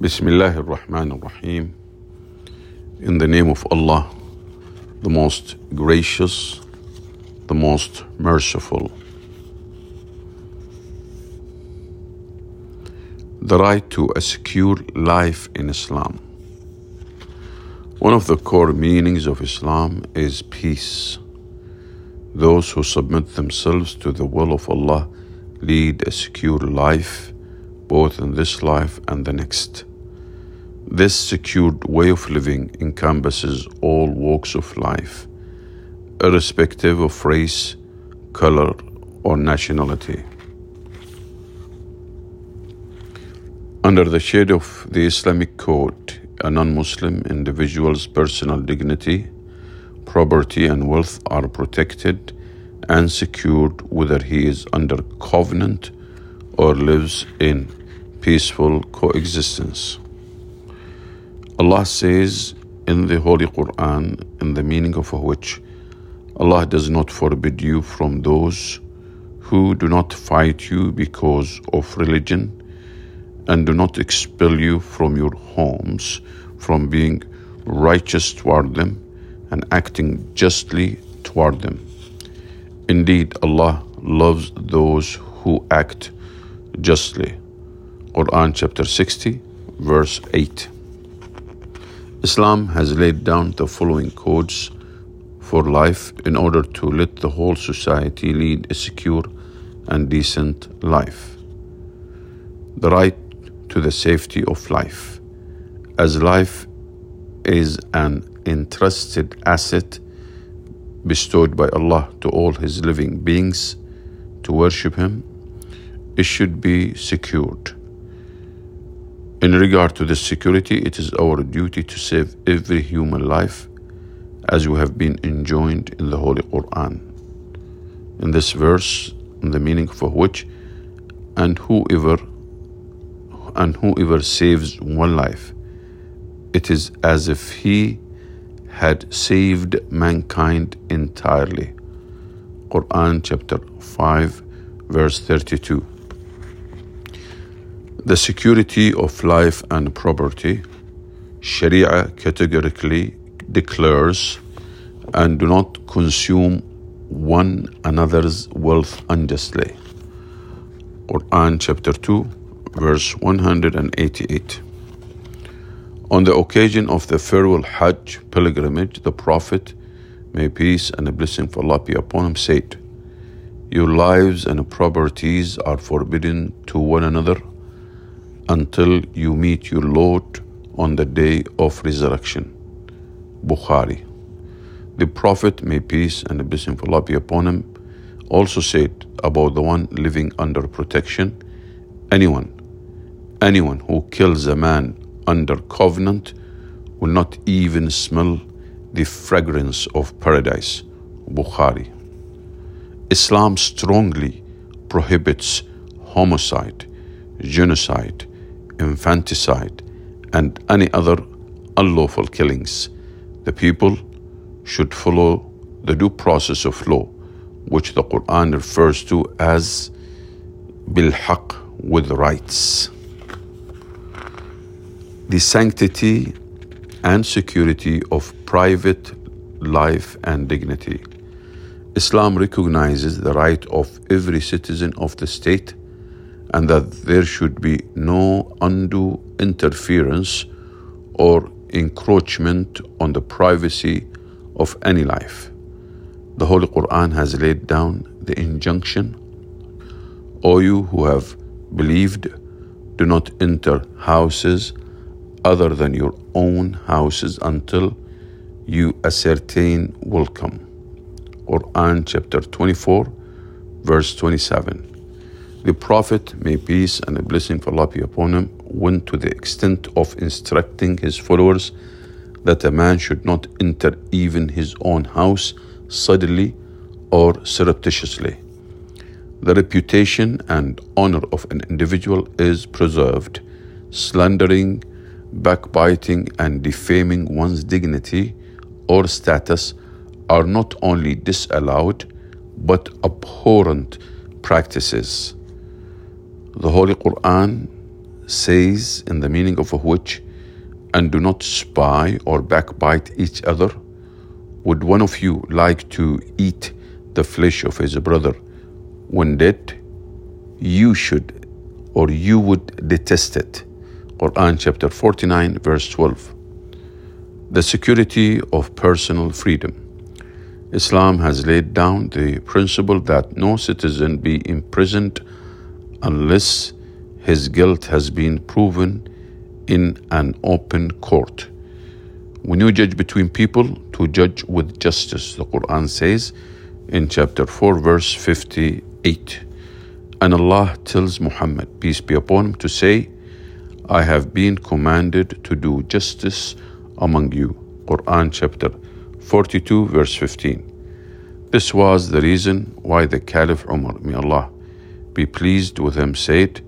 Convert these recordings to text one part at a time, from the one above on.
Bismillah ar-Rahman ar-Rahim. In the name of Allah, the most gracious, the most merciful. The right to a secure life in Islam. One of the core meanings of Islam is peace. Those who submit themselves to the will of Allah lead a secure life, both in this life and the next. This secured way of living encompasses all walks of life, irrespective of race, color, or nationality. Under the shade of the Islamic Code, a non Muslim individual's personal dignity, property, and wealth are protected and secured whether he is under covenant or lives in peaceful coexistence. Allah says in the Holy Quran, in the meaning of which Allah does not forbid you from those who do not fight you because of religion and do not expel you from your homes from being righteous toward them and acting justly toward them. Indeed, Allah loves those who act justly. Quran chapter 60, verse 8. Islam has laid down the following codes for life in order to let the whole society lead a secure and decent life. The right to the safety of life. As life is an entrusted asset bestowed by Allah to all His living beings to worship Him, it should be secured. In regard to this security, it is our duty to save every human life as we have been enjoined in the Holy Quran. In this verse, the meaning for which, and whoever and whoever saves one life, it is as if he had saved mankind entirely. Quran chapter 5 verse 32 the security of life and property, Sharia categorically declares and do not consume one another's wealth unjustly. Quran chapter 2, verse 188. On the occasion of the farewell Hajj pilgrimage, the Prophet, may peace and a blessing for Allah be upon him, said, Your lives and properties are forbidden to one another until you meet your Lord on the day of resurrection. Bukhari. The Prophet, may peace and blessing Allah be upon him, also said about the one living under protection anyone, anyone who kills a man under covenant will not even smell the fragrance of paradise. Bukhari. Islam strongly prohibits homicide, genocide, infanticide, and any other unlawful killings. The people should follow the due process of law, which the Quran refers to as bilhaq with rights. The sanctity and security of private life and dignity. Islam recognizes the right of every citizen of the state and that there should be no undue interference or encroachment on the privacy of any life. The Holy Quran has laid down the injunction O you who have believed, do not enter houses other than your own houses until you ascertain welcome. Quran chapter 24, verse 27. The Prophet, may peace and a blessing of Allah be upon him, went to the extent of instructing his followers that a man should not enter even his own house suddenly or surreptitiously. The reputation and honor of an individual is preserved. Slandering, backbiting, and defaming one's dignity or status are not only disallowed but abhorrent practices. The Holy Quran says, in the meaning of which, and do not spy or backbite each other. Would one of you like to eat the flesh of his brother when dead? You should, or you would detest it. Quran chapter 49, verse 12. The security of personal freedom. Islam has laid down the principle that no citizen be imprisoned unless his guilt has been proven in an open court. When you judge between people, to judge with justice, the Quran says in chapter 4, verse 58. And Allah tells Muhammad, peace be upon him, to say, I have been commanded to do justice among you. Quran chapter 42, verse 15. This was the reason why the Caliph Umar, may Allah be pleased with him, said,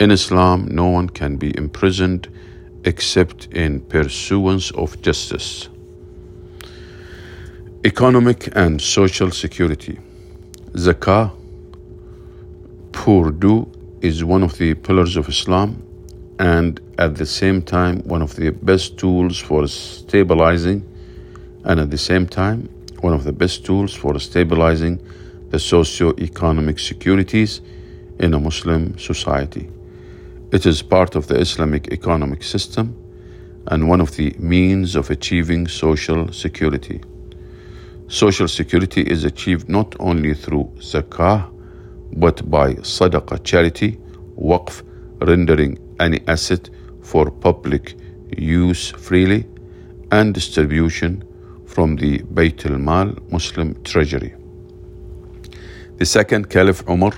In Islam, no one can be imprisoned except in pursuance of justice. Economic and social security. Zakah, poor is one of the pillars of Islam and at the same time one of the best tools for stabilizing and at the same time one of the best tools for stabilizing the socio-economic securities in a Muslim society. It is part of the Islamic economic system and one of the means of achieving social security. Social security is achieved not only through zakah, but by sadaqah charity, waqf, rendering any asset for public use freely, and distribution from the Bayt al-Mal Muslim treasury. The second Caliph Umar,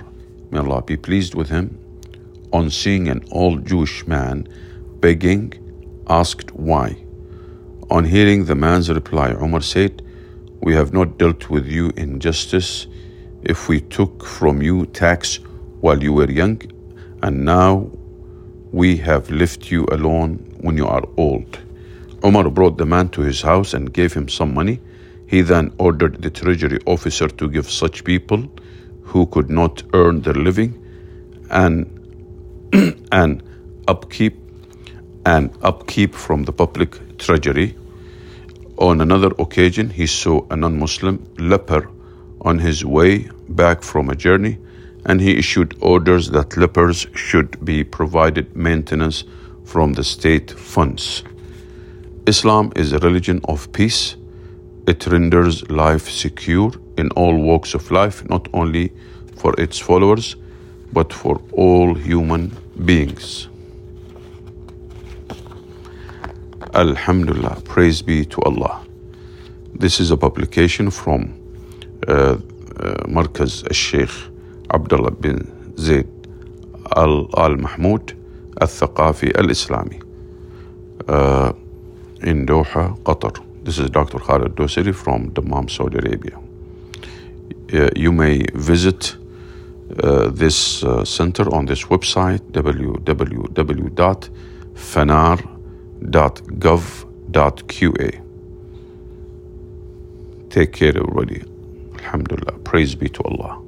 may Allah be pleased with him, on seeing an old Jewish man begging, asked why. On hearing the man's reply, Umar said, We have not dealt with you in justice if we took from you tax while you were young, and now we have left you alone when you are old. Umar brought the man to his house and gave him some money. He then ordered the treasury officer to give such people who could not earn their living and and upkeep and upkeep from the public treasury. On another occasion, he saw a non Muslim leper on his way back from a journey, and he issued orders that lepers should be provided maintenance from the state funds. Islam is a religion of peace. It renders life secure in all walks of life, not only for its followers, but for all human beings. Alhamdulillah, praise be to Allah. This is a publication from uh, uh, Markaz al-Sheikh Abdullah bin Zaid al-Mahmoud al-Thaqafi al-Islami uh, in Doha, Qatar. This is Dr. Khalid Dosiri from Dammam, Saudi Arabia. Uh, you may visit uh, this uh, center on this website www.fanar.gov.qa. Take care, everybody. Alhamdulillah. Praise be to Allah.